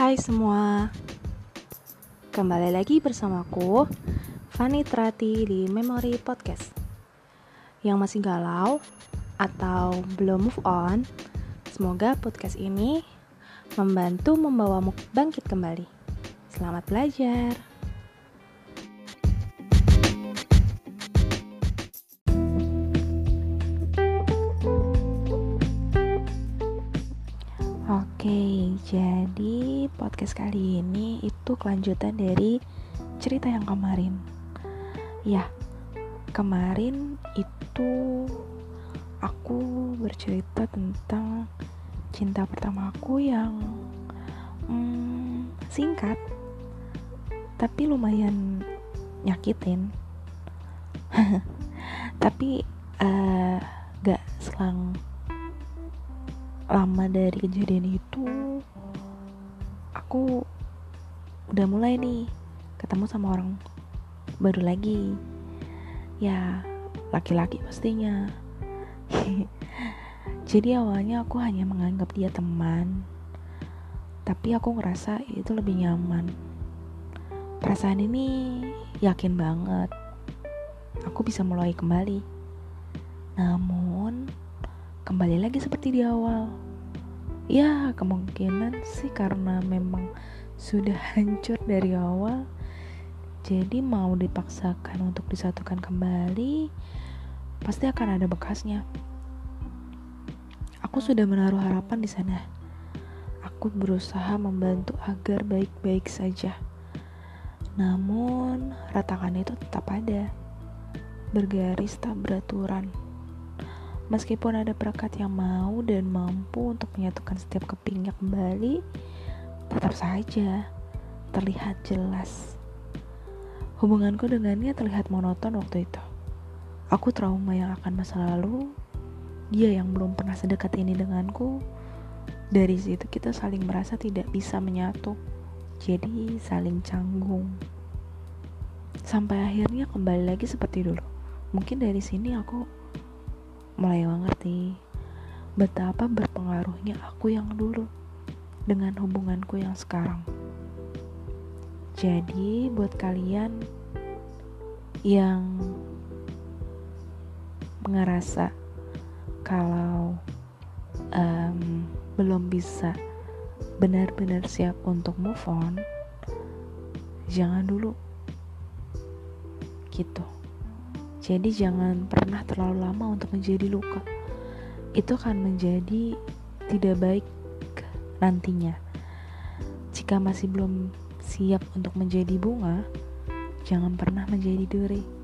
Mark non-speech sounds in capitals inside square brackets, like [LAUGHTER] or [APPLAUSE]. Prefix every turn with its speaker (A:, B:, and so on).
A: Hai semua. Kembali lagi bersamaku Fani Trati di Memory Podcast. Yang masih galau Atau belum move on Semoga podcast ini Membantu membawamu bangkit kembali. Selamat belajar Oke, jadi podcast kali ini itu kelanjutan dari cerita yang kemarin. Ya, kemarin itu aku bercerita tentang cinta pertamaku yang hmm, singkat, tapi lumayan nyakitin. [LAUGHS] tapi uh, gak selang lama dari kejadian itu aku udah mulai nih ketemu sama orang baru lagi. Ya laki-laki pastinya. [LAUGHS] Jadi awalnya aku hanya menganggap dia teman tapi aku ngerasa itu lebih nyaman. Perasaan ini yakin banget aku bisa mulai kembali. Namun kembali lagi seperti di awal. Ya, kemungkinan sih karena memang sudah [LAUGHS] hancur dari awal. Jadi mau dipaksakan untuk disatukan kembali, pasti akan ada bekasnya. Aku sudah menaruh harapan di sana. Aku berusaha membantu agar baik-baik saja. Namun, ratakan itu tetap ada. Bergaris tak beraturan. Meskipun ada perekat yang mau dan mampu untuk menyatukan setiap kepingnya kembali, tetap saja terlihat jelas. Hubunganku dengannya terlihat monoton waktu itu. Aku trauma yang akan masa lalu, dia yang belum pernah sedekat ini denganku. Dari situ kita saling merasa tidak bisa menyatu, jadi saling canggung. Sampai akhirnya kembali lagi seperti dulu. Mungkin dari sini aku mulai mengerti betapa berpengaruhnya aku yang dulu dengan hubunganku yang sekarang. Jadi, buat kalian yang ngerasa kalau um, belum bisa benar-benar siap untuk move on, jangan dulu gitu. Jadi jangan pernah terlalu lama untuk menjadi luka. Itu akan menjadi tidak baik nantinya. Jika masih belum siap untuk menjadi bunga, jangan pernah menjadi duri.